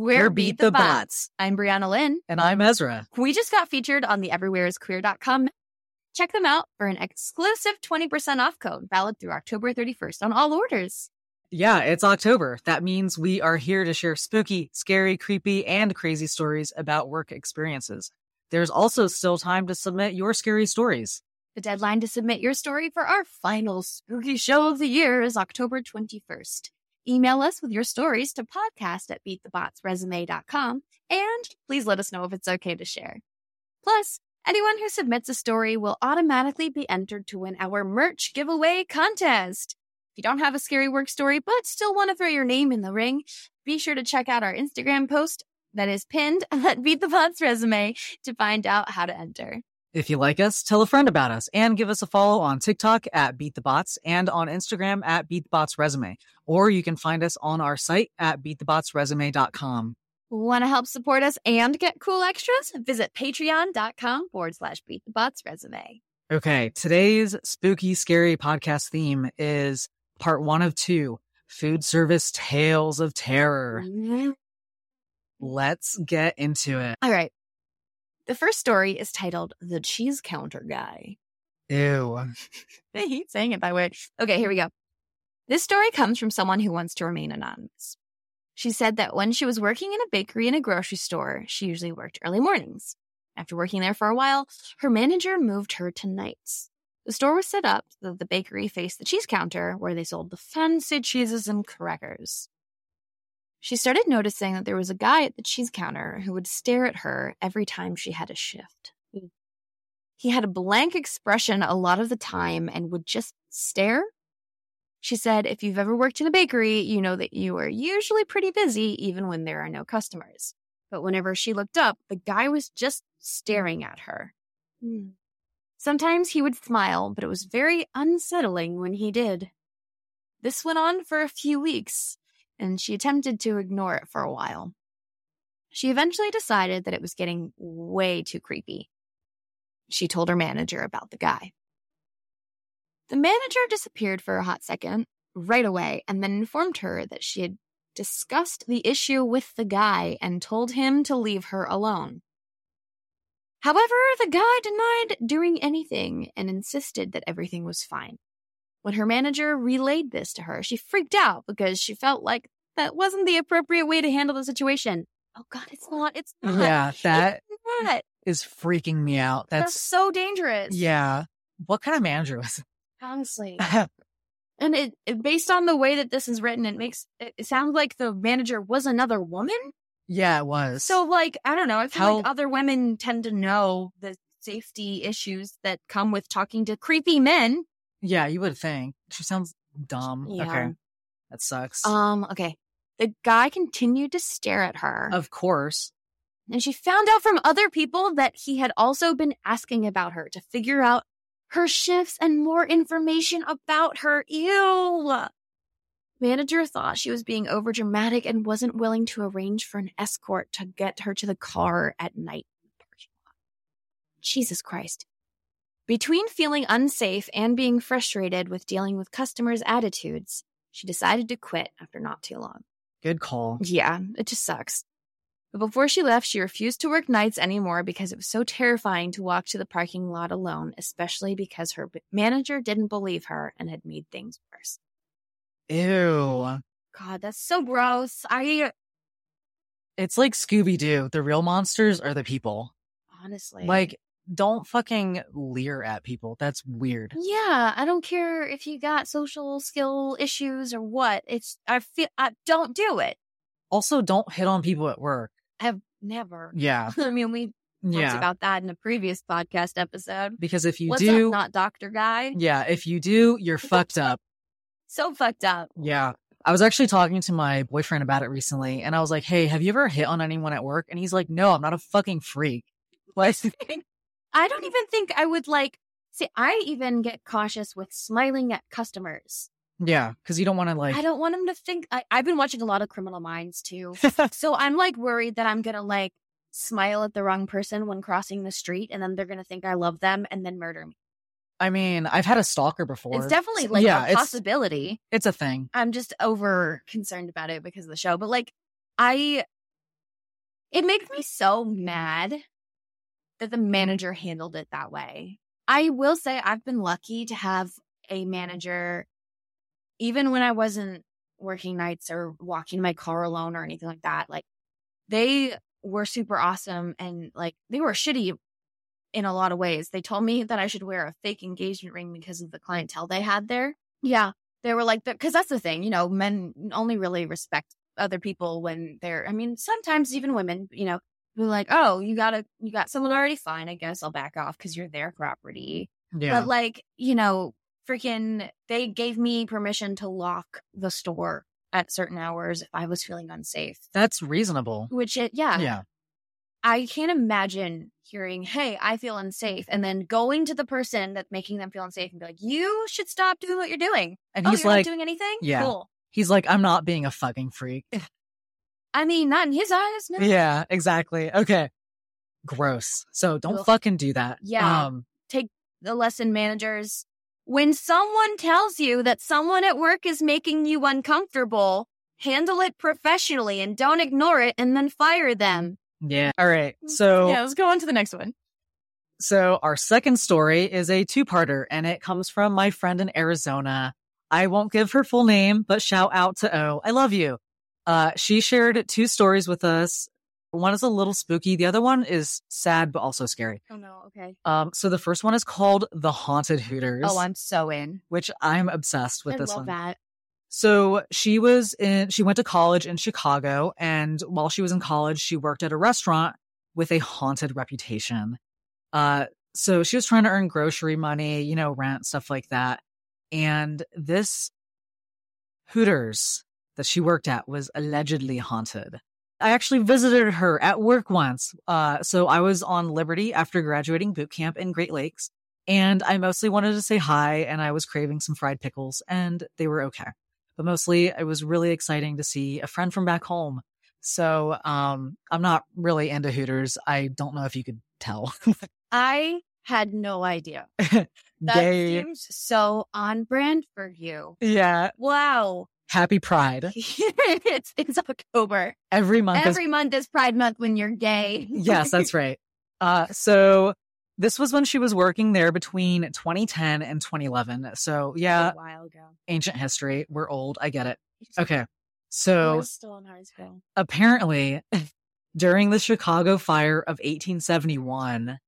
We're Beat the Bots. I'm Brianna Lynn. And I'm Ezra. We just got featured on the everywhereisqueer.com. Check them out for an exclusive 20% off code valid through October 31st on all orders. Yeah, it's October. That means we are here to share spooky, scary, creepy, and crazy stories about work experiences. There's also still time to submit your scary stories. The deadline to submit your story for our final spooky show of the year is October 21st. Email us with your stories to podcast at beatthebotsresume.com and please let us know if it's okay to share. Plus, anyone who submits a story will automatically be entered to win our merch giveaway contest. If you don't have a scary work story but still want to throw your name in the ring, be sure to check out our Instagram post that is pinned at Beat the Bots Resume to find out how to enter. If you like us, tell a friend about us and give us a follow on TikTok at Beat the Bots and on Instagram at Beat the Bots Resume. Or you can find us on our site at beatthebotsresume.com. Want to help support us and get cool extras? Visit patreon.com forward slash beat the bots resume. Okay, today's spooky, scary podcast theme is part one of two food service tales of terror. Mm-hmm. Let's get into it. All right. The first story is titled The Cheese Counter Guy. Ew. I hate saying it that way. Okay, here we go. This story comes from someone who wants to remain anonymous. She said that when she was working in a bakery in a grocery store, she usually worked early mornings. After working there for a while, her manager moved her to nights. The store was set up so that the bakery faced the cheese counter where they sold the fancy cheeses and crackers. She started noticing that there was a guy at the cheese counter who would stare at her every time she had a shift. Mm. He had a blank expression a lot of the time and would just stare. She said, if you've ever worked in a bakery, you know that you are usually pretty busy even when there are no customers. But whenever she looked up, the guy was just staring at her. Hmm. Sometimes he would smile, but it was very unsettling when he did. This went on for a few weeks, and she attempted to ignore it for a while. She eventually decided that it was getting way too creepy. She told her manager about the guy. The manager disappeared for a hot second, right away, and then informed her that she had discussed the issue with the guy and told him to leave her alone. However, the guy denied doing anything and insisted that everything was fine. When her manager relayed this to her, she freaked out because she felt like that wasn't the appropriate way to handle the situation. Oh God, it's not. It's not. Yeah, that not. is freaking me out. That's, That's, so dangerous. yeah. What kind of manager was it? honestly. And it, it based on the way that this is written, it makes it, it sounds like the manager was another woman. yeah, it was. So, like, I don't know. I feel like other women tend to know the safety issues that come with talking to creepy men. Yeah, you would think. She sounds dumb. Yeah. Okay. That sucks. Um, okay. The guy continued to stare at her, of course. and she found out from other people that he had also been asking about her to figure out her shifts and more information about her. Ew. Manager thought she was being overdramatic and wasn't willing to arrange for an escort to get her to the car at night. Jesus Christ. Between feeling unsafe and being frustrated with dealing with customers' attitudes, she decided to quit after not too long. Good call. Yeah, it just sucks. But before she left, she refused to work nights anymore because it was so terrifying to walk to the parking lot alone, especially because her manager didn't believe her and had made things worse. Ew. God, that's so gross. I It's like Scooby Doo. The real monsters are the people. honestly Like, don't fucking leer at people. That's weird. Yeah, I don't care if you got social skill issues or what. It's I feel I don't do it. Also, don't hit on people at work. I've never. Yeah. I mean, we talked Yeah. about that in a previous podcast episode. Because if you What's do, up, not Doctor Guy? yeah, if you do, you're fucked up. So fucked up. Yeah. I was actually talking to my boyfriend about it recently, and I was like, hey, have you ever hit on anyone at work? And he's like, no, I'm not a fucking freak. What? I don't even think I would like. See, I even get cautious with smiling at customers. yeah, because you don't want to like. I don't want them to think. I, I've been watching a lot of Criminal Minds too, so I'm like worried that I'm gonna like smile at the wrong person when crossing the street, and then they're gonna think I love them and then murder me. I mean, I've had a stalker before. It's definitely like yeah, a it's- possibility. It's a thing. I'm just over concerned about it because of the show, but like I It makes me so mad that the manager handled it that way. I will say I've been lucky to have a manager, even when I wasn't working nights or walking my car alone or anything like that. Like they were super awesome and like they were shitty in a lot of ways. They told me that I should wear a fake engagement ring because of the clientele they had there. Yeah. They were like, because that's the thing, you know, men only really respect other people when they're, I mean, sometimes even women, you know, be like, oh, you got a, you got someone already fine. I guess I'll back off because you're their property. Yeah. But like, you know, freaking, they gave me permission to lock the store at certain hours if I was feeling unsafe. That's reasonable. Which it, yeah. Yeah. I can't imagine hearing, hey, I feel unsafe, and then going to the person that's making them feel unsafe and be like, you should stop doing what you're doing. And oh, he's you're like, not doing anything? yeah. Cool. he's like, I'm not being a fucking freak. I mean, not in his eyes. No. yeah, exactly. Okay. Gross. So don't Ugh. fucking do that. Yeah. Um, The lesson managers, when someone tells you that someone at work is making you uncomfortable, handle it professionally and don't ignore it and then fire them. yeah. All right. So yeah, let's go on to the next one. So our second story is a two-parter and it comes from my friend in Arizona. I won't give her full name, but shout out to O. I love you. Uh, she shared two stories with us. One is a little spooky. The other one is sad, but also scary. Oh no, okay. Um, so the first one is called The Haunted Hooters, Oh, I'm so in. which I'm obsessed with I this love one. that. So she was in, she went to college in Chicago. And while she was in college, she worked at a restaurant with a haunted reputation. Uh, so she was trying to earn grocery money, you know, rent, stuff like that. And this Hooters that she worked at was allegedly haunted. I actually visited her at work once. Uh, so I was on Liberty after graduating boot camp in Great Lakes. And I mostly wanted to say hi and I was craving some fried pickles and they were okay but mostly it was really exciting to see a friend from back home. So um, I'm not really into Hooters. I don't know if you could tell. I had no idea. That Gay. seems so on brand for you. Yeah. Wow. Happy Pride. it's it's October. Every month. is- Every month is Pride Month when you're gay. yes, that's right. Uh, so this was when she was working there between 2010 and 2011. So yeah, a while ago. ancient history. We're old. I get it. Okay. So still in high school. apparently during the Chicago fire of 1871,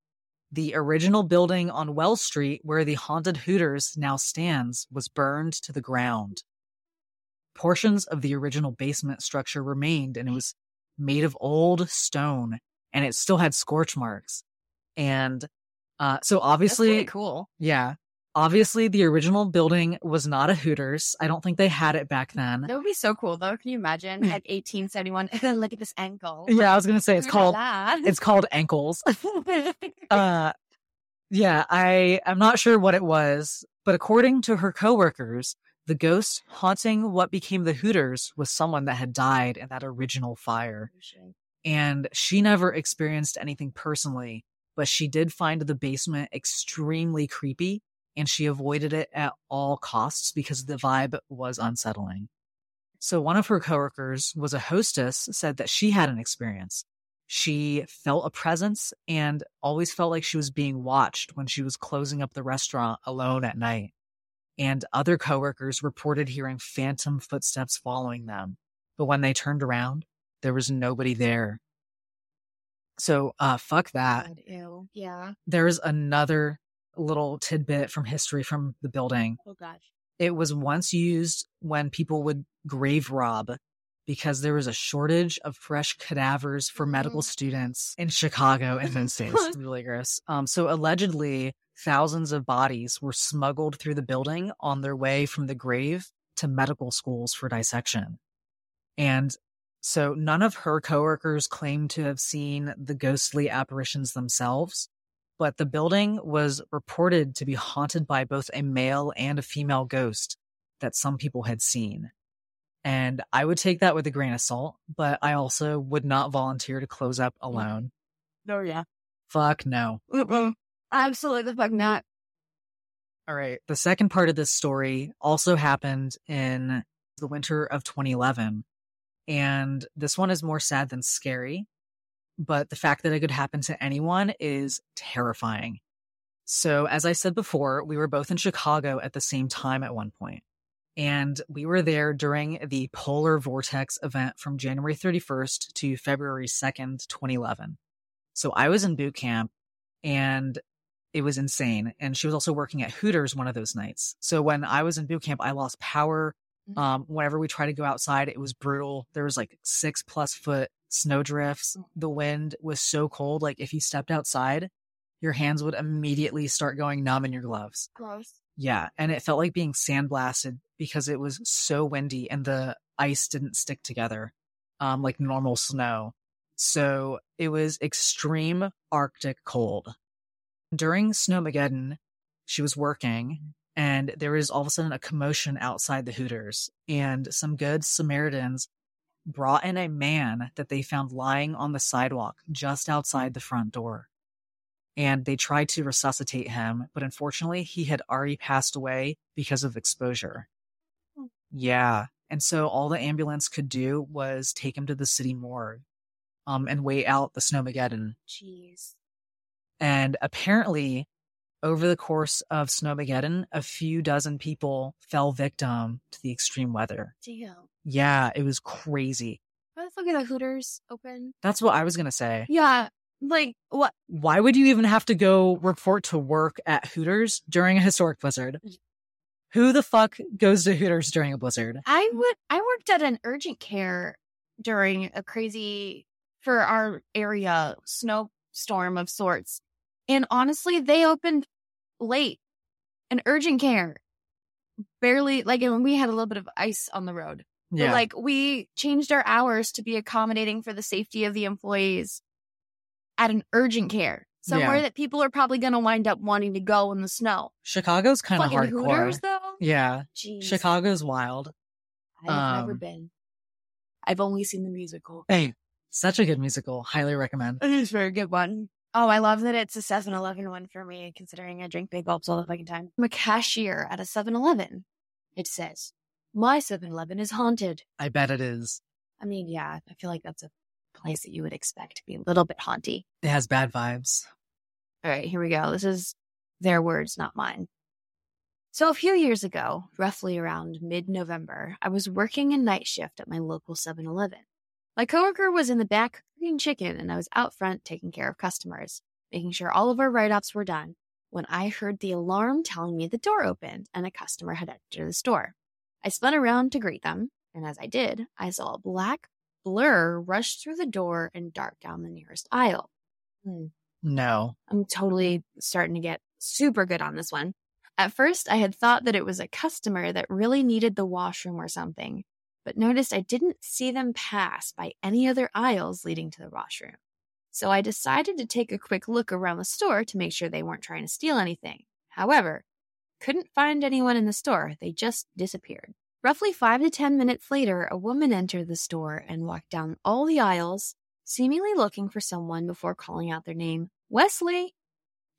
the original building on Wells Street where the haunted Hooters now stands was burned to the ground. Portions of the original basement structure remained and it was made of old stone and it still had scorch marks. And uh, so obviously, cool. yeah, obviously the original building was not a Hooters. I don't think they had it back then. That would be so cool, though. Can you imagine at 1871? Look at this ankle. Yeah, I was going to say it's called it's called ankles. uh yeah i i'm not sure what it was but according to her coworkers the ghost haunting what became the hooters was someone that had died in that original fire. And she never experienced anything personally but she did find the basement extremely creepy and she avoided it at all costs because the vibe was unsettling. So one of her coworkers was a hostess said that she had an experience. She felt a presence and always felt like she was being watched when she was closing up the restaurant alone at night. And other coworkers reported hearing phantom footsteps following them. But when they turned around, there was nobody there. So, uh, fuck that. God, ew. Yeah. There's another little tidbit from history from the building. Oh, gosh. It was once used when people would grave rob because there was a shortage of fresh cadavers for medical students in Chicago and then states. Really gross. Um, so allegedly, thousands of bodies were smuggled through the building on their way from the grave to medical schools for dissection. And so none of her coworkers claimed to have seen the ghostly apparitions themselves, but the building was reported to be haunted by both a male and a female ghost that some people had seen. And I would take that with a grain of salt, but I also would not volunteer to close up mm. alone. Oh, yeah. Fuck no. Absolutely the fuck not. All right. The second part of this story also happened in the winter of 2011. And this one is more sad than scary. but the fact that it could happen to anyone is terrifying. So, as I said before, we were both in Chicago at the same time at one point, And we were there during the polar vortex event from January 31st to February 2nd, 2011. So I was in boot camp and it was insane. And she was also working at Hooters one of those nights. So when I was in boot camp, I lost power. Mhm. Um, whenever we tried to go outside, it was brutal. There was like six plus foot snow drifts. Mm. The wind was so cold. Like if you stepped outside, your hands would immediately start going numb in your gloves. Gross. Yeah. And it felt like being sandblasted because it was so windy and the ice didn't stick together um, like normal snow. So it was extreme Arctic cold. During Snowmageddon, she was working and there was all of a sudden a commotion outside the Hooters and some good Samaritans brought in a man that they found lying on the sidewalk just outside the front door and they tried to resuscitate him, but unfortunately, he had already passed away because of exposure. Yeah. And so all the ambulance could do was take him to the city morgue um, and wait out the Snowmageddon. Jeez. And apparently, over the course of Snowmageddon, a few dozen people fell victim to the extreme weather. Damn. Yeah, it was crazy. Why the fuck are the Hooters open? That's what I was going to say. Yeah. Like, what? Why would you even have to go report to work at Hooters during a historic blizzard? Who the fuck goes to Hooters during a blizzard? I would, I worked at an urgent care during a crazy, for our area, snowstorm of sorts. And honestly, they opened late. An urgent care. Barely, like, and we had a little bit of ice on the road. But Yeah. like we changed our hours to be accommodating for the safety of the employees at an urgent care. Somewhere Yeah. that people are probably going to wind up wanting to go in the snow. Chicago's kind of hardcore. Hooters though? Yeah. Jeez. Chicago's wild. I've never um, been. I've only seen the musical. Hey, such a good musical. Highly recommend. It is a very good one. Oh, I love that it's a 7 Eleven one for me, considering I drink big gulps all the fucking time. I'm a cashier at a 7 Eleven. It says, My 7 Eleven is haunted. I bet it is. I mean, yeah, I feel like that's a place that you would expect to be a little bit haunty. It has bad vibes. All right, here we go. This is their words, not mine. So, a few years ago, roughly around mid November, I was working a night shift at my local 7 Eleven. My coworker was in the back cooking chicken, and I was out front taking care of customers, making sure all of our write ups were done, when I heard the alarm telling me the door opened and a customer had entered the store. I spun around to greet them, and as I did, I saw a black blur rush through the door and dart down the nearest aisle. Hmm. No. I'm totally starting to get super good on this one. At first, I had thought that it was a customer that really needed the washroom or something, but noticed I didn't see them pass by any other aisles leading to the washroom. So I decided to take a quick look around the store to make sure they weren't trying to steal anything. However, couldn't find anyone in the store. They just disappeared. Roughly five to 10 minutes later, a woman entered the store and walked down all the aisles, seemingly looking for someone before calling out their name, Wesley.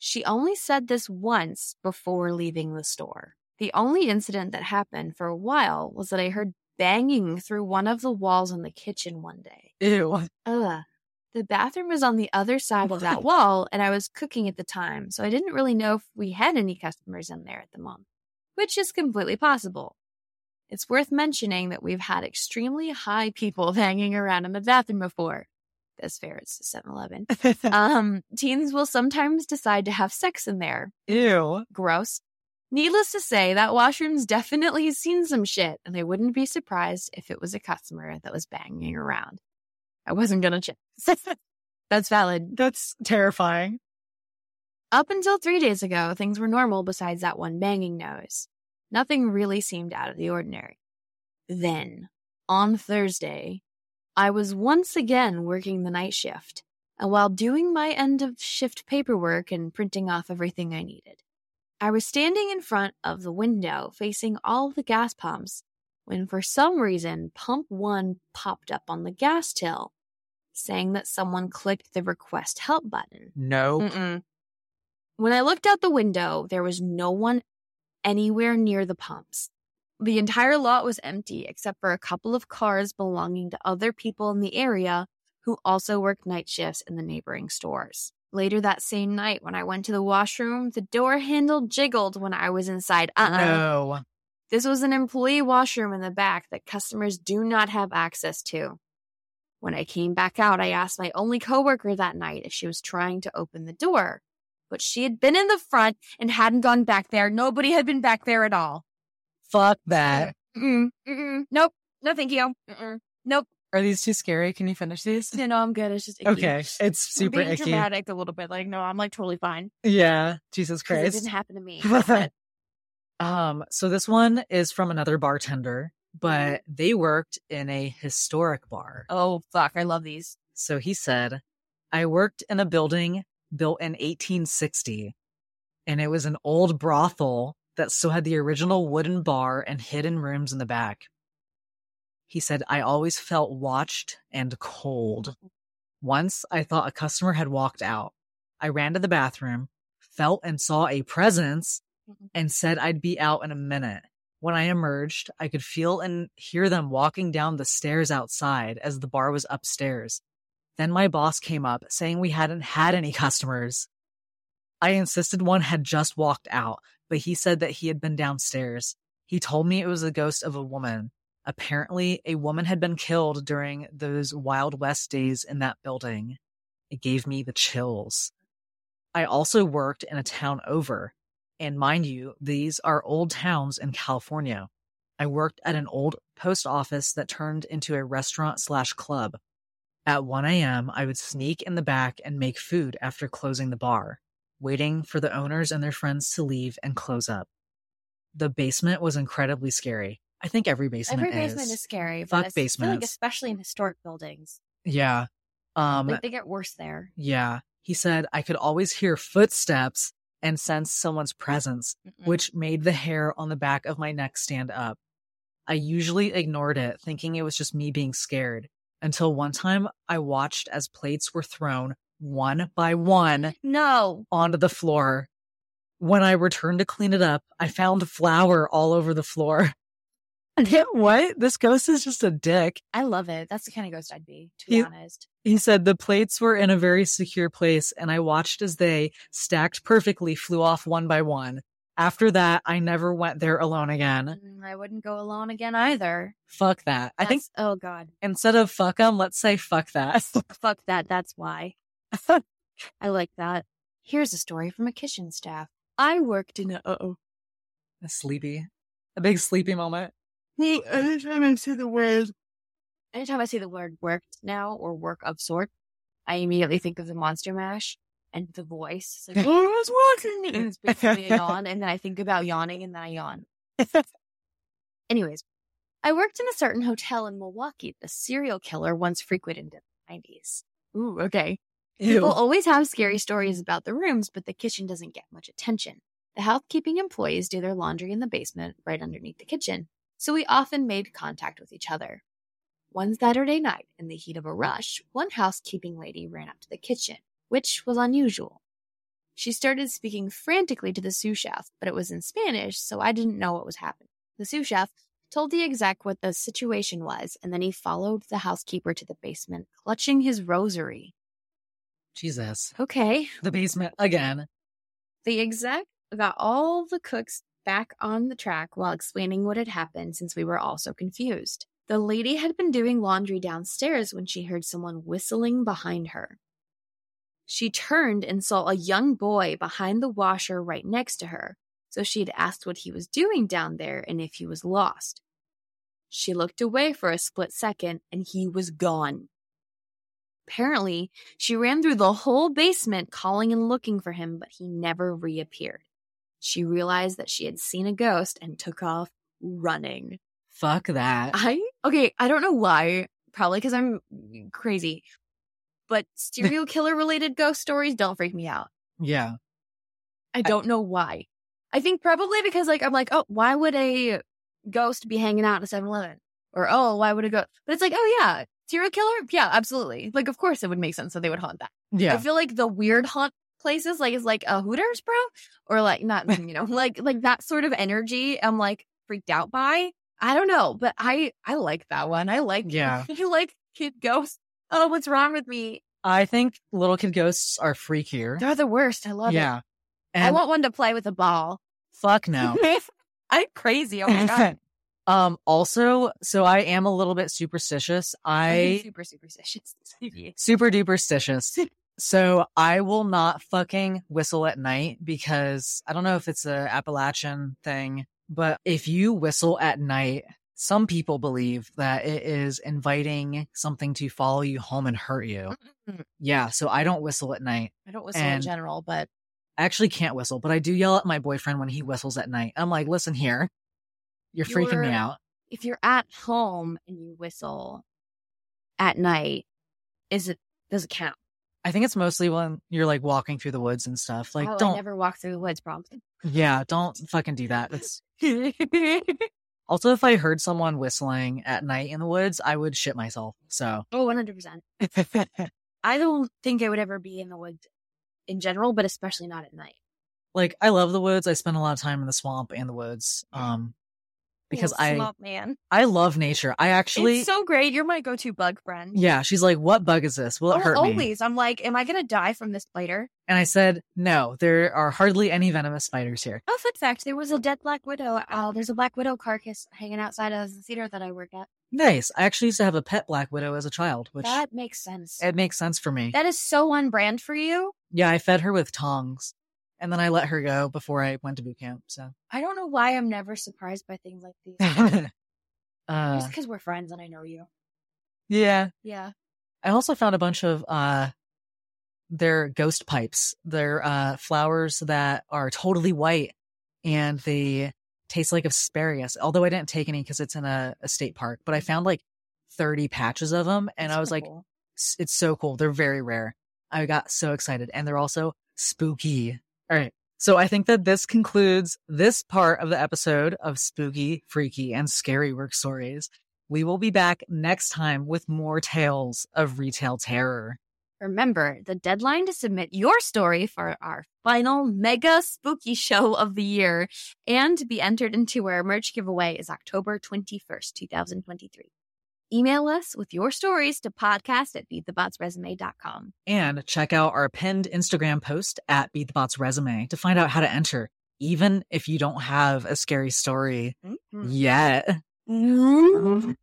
She only said this once before leaving the store. The only incident that happened for a while was that I heard banging through one of the walls in the kitchen one day. Ew. Ugh. The bathroom was on the other side of that wall, and I was cooking at the time, so I didn't really know if we had any customers in there at the moment, which is completely possible. It's worth mentioning that we've had extremely high people hanging around in the bathroom before. That's fair, it's 7 Eleven. Um, teens will sometimes decide to have sex in there. Ew. Gross. Needless to say, that washroom's definitely seen some shit, and I wouldn't be surprised if it was a customer that was banging around. I wasn't gonna check. That's valid. That's terrifying. Up until three days ago, things were normal besides that one banging nose. Nothing really seemed out of the ordinary. Then, on Thursday, I was once again working the night shift, and while doing my end of shift paperwork and printing off everything I needed, I was standing in front of the window facing all the gas pumps when for some reason pump one popped up on the gas till saying that someone clicked the request help button. Nope. Mm-mm. When I looked out the window, there was no one anywhere near the pumps. The entire lot was empty except for a couple of cars belonging to other people in the area who also worked night shifts in the neighboring stores. Later that same night, when I went to the washroom, the door handle jiggled when I was inside. Uh uh No. This was an employee washroom in the back that customers do not have access to. When I came back out, I asked my only coworker that night if she was trying to open the door, but she had been in the front and hadn't gone back there. Nobody had been back there at all. Fuck that. Mm-mm, mm-mm, nope. No, thank you. Mm-mm, nope. Are these too scary? Can you finish these? No, no, I'm good. It's just icky. Okay. It's I'm super being icky. dramatic a little bit. Like, no, I'm like totally fine. Yeah. Jesus 'Cause It Christ. didn't happen to me. Um, so this one is from another bartender, but mm-hmm. they worked in a historic bar. oh, fuck. I love these. So he said, I worked in a building built in 1860, and it was an old brothel that still had the original wooden bar and hidden rooms in the back. He said, I always felt watched and cold. Once I thought a customer had walked out. I ran to the bathroom, felt and saw a presence, Mhm. and said I'd be out in a minute. When I emerged, I could feel and hear them walking down the stairs outside as the bar was upstairs. Then my boss came up saying we hadn't had any customers. I insisted one had just walked out, but he said that he had been downstairs. He told me it was the ghost of a woman. Apparently, a woman had been killed during those Wild West days in that building. It gave me the chills. I also worked in a town over. And mind you, these are old towns in California. I worked at an old post office that turned into a restaurant slash club. At 1 a.m., I would sneak in the back and make food after closing the bar, waiting for the owners and their friends to leave and close up. The basement was incredibly scary. I think every basement Every is. basement is scary. Fuck feel like basements. especially in historic buildings. Yeah. Um, like they get worse there. yeah. He said I could always hear footsteps and sense someone's presence, Mm-mm. which made the hair on the back of my neck stand up. I usually ignored it, thinking it was just me being scared, until one time I watched as plates were thrown one by one no. onto the floor. When I returned to clean it up, I found flour all over the floor. what? This ghost is just a dick. I love it. That's the kind of ghost I'd be, to be He- honest. He said the plates were in a very secure place, and I watched as they, stacked perfectly, flew off one by one. After that, I never went there alone again. Mm, I wouldn't go alone again either. Fuck that. I think oh god, instead of fuck them, let's say fuck that. fuck that. That's why. I like that. Here's a story from a kitchen staff. I worked in a oh. a sleepy, a big sleepy moment. Anytime I see the word, anytime I see the word worked now or work of sort, I immediately think of the Monster Mash and the voice. It's like, oh, I was working. And it's basically a yawn. And then I think about yawning and then I yawn. Anyways, I worked in a certain hotel in Milwaukee The serial killer once frequented in the 90s. Ooh, okay. People always have scary stories about the rooms, but the kitchen doesn't get much attention. The housekeeping employees do their laundry in the basement right underneath the kitchen, so we often made contact with each other. One Saturday night, in the heat of a rush, one housekeeping lady ran up to the kitchen, which was unusual. She started speaking frantically to the sous chef, but it was in Spanish, so I didn't know what was happening. The sous chef told the exec what the situation was, and then he followed the housekeeper to the basement, clutching his rosary. Jesus. Okay, The basement again. The exec got all the cooks back on the track while explaining what had happened since we were all so confused. The lady had been doing laundry downstairs when she heard someone whistling behind her. She turned and saw a young boy behind the washer right next to her, so she had asked what he was doing down there and if he was lost. She looked away for a split second and he was gone. Apparently, she ran through the whole basement calling and looking for him, but he never reappeared. She realized that she had seen a ghost and took off running. Fuck that. I, okay, I don't know why. Probably because I'm crazy. But serial killer related ghost stories don't freak me out. Yeah. I don't know why. I think probably because, like, I'm like, oh, why would a ghost be hanging out at 7 Eleven? Or, oh, why would a ghost? But it's like, oh, yeah, serial killer? Yeah, absolutely. Like, of course it would make sense that they would haunt that. Yeah. I feel like the weird haunt places, like, is like a Hooters, bro, or like not, you know, like like that sort of energy. I'm like freaked out by. I don't know, but I I like that one. I like Yeah. You like kid ghosts. Oh, what's wrong with me? I think little kid ghosts are freakier. They're the worst. I love it. yeah. I want one to play with a ball. fuck no. I'm crazy. Oh my god. Um also, so I am a little bit superstitious. I'm super superstitious. super duper stitious. So I will not fucking whistle at night because I don't know if it's a Appalachian thing, but if you whistle at night, some people believe that it is inviting something to follow you home and hurt you. Yeah, so I don't whistle at night. I don't whistle in general, but I actually can't whistle, but I do yell at my boyfriend when he whistles at night. I'm like, listen here, you're freaking me out. if you're at home and you whistle at night, is it does it count? I think it's mostly when you're like walking through the woods and stuff. Like, oh, I don't, never walk through the woods, probably. yeah, don't fucking do that. It's also if I heard someone whistling at night in the woods, I would shit myself. So, oh, 100%. I don't think I would ever be in the woods in general, but especially not at night. like, I love the woods. I spend a lot of time in the swamp and the woods. Um, because I, man. I love nature. I actually, it's so great. You're my go-to bug friend. yeah, she's like, what bug is this? Will it Oh, hurt me? always. I'm like, am I gonna die from this later? And I said, no, there are hardly any venomous spiders here. Oh, fun fact: there was a dead black widow. Oh, there's a black widow carcass hanging outside of the theater that I work at. Nice. I actually used to have a pet black widow as a child, which that makes sense. it makes sense for me. that is so on brand for you. yeah, I fed her with tongs and then I let her go before I went to boot camp. So, I don't know why I'm never surprised by things like these. uh, Just because we're friends and I know you. yeah. Yeah. I also found a bunch of, uh, their ghost pipes. They're, uh, flowers that are totally white and they taste like asparagus. Although I didn't take any because it's in a, a state park, but I found like 30 patches of them and That's I was kinda like, cool. it's so cool. They're very rare. I got so excited and they're also spooky. All right. So I think that this concludes this part of the episode of spooky, freaky, and scary work stories. We will be back next time with more tales of retail terror. Remember, the deadline to submit your story for our final mega spooky show of the year and to be entered into our merch giveaway is October 21st, 2023. Email us with your stories to podcast at beatthebotsresume.com. And check out our pinned Instagram post at Beat the Bots Resume to find out how to enter, even if you don't have a scary story yet. Mm-hmm.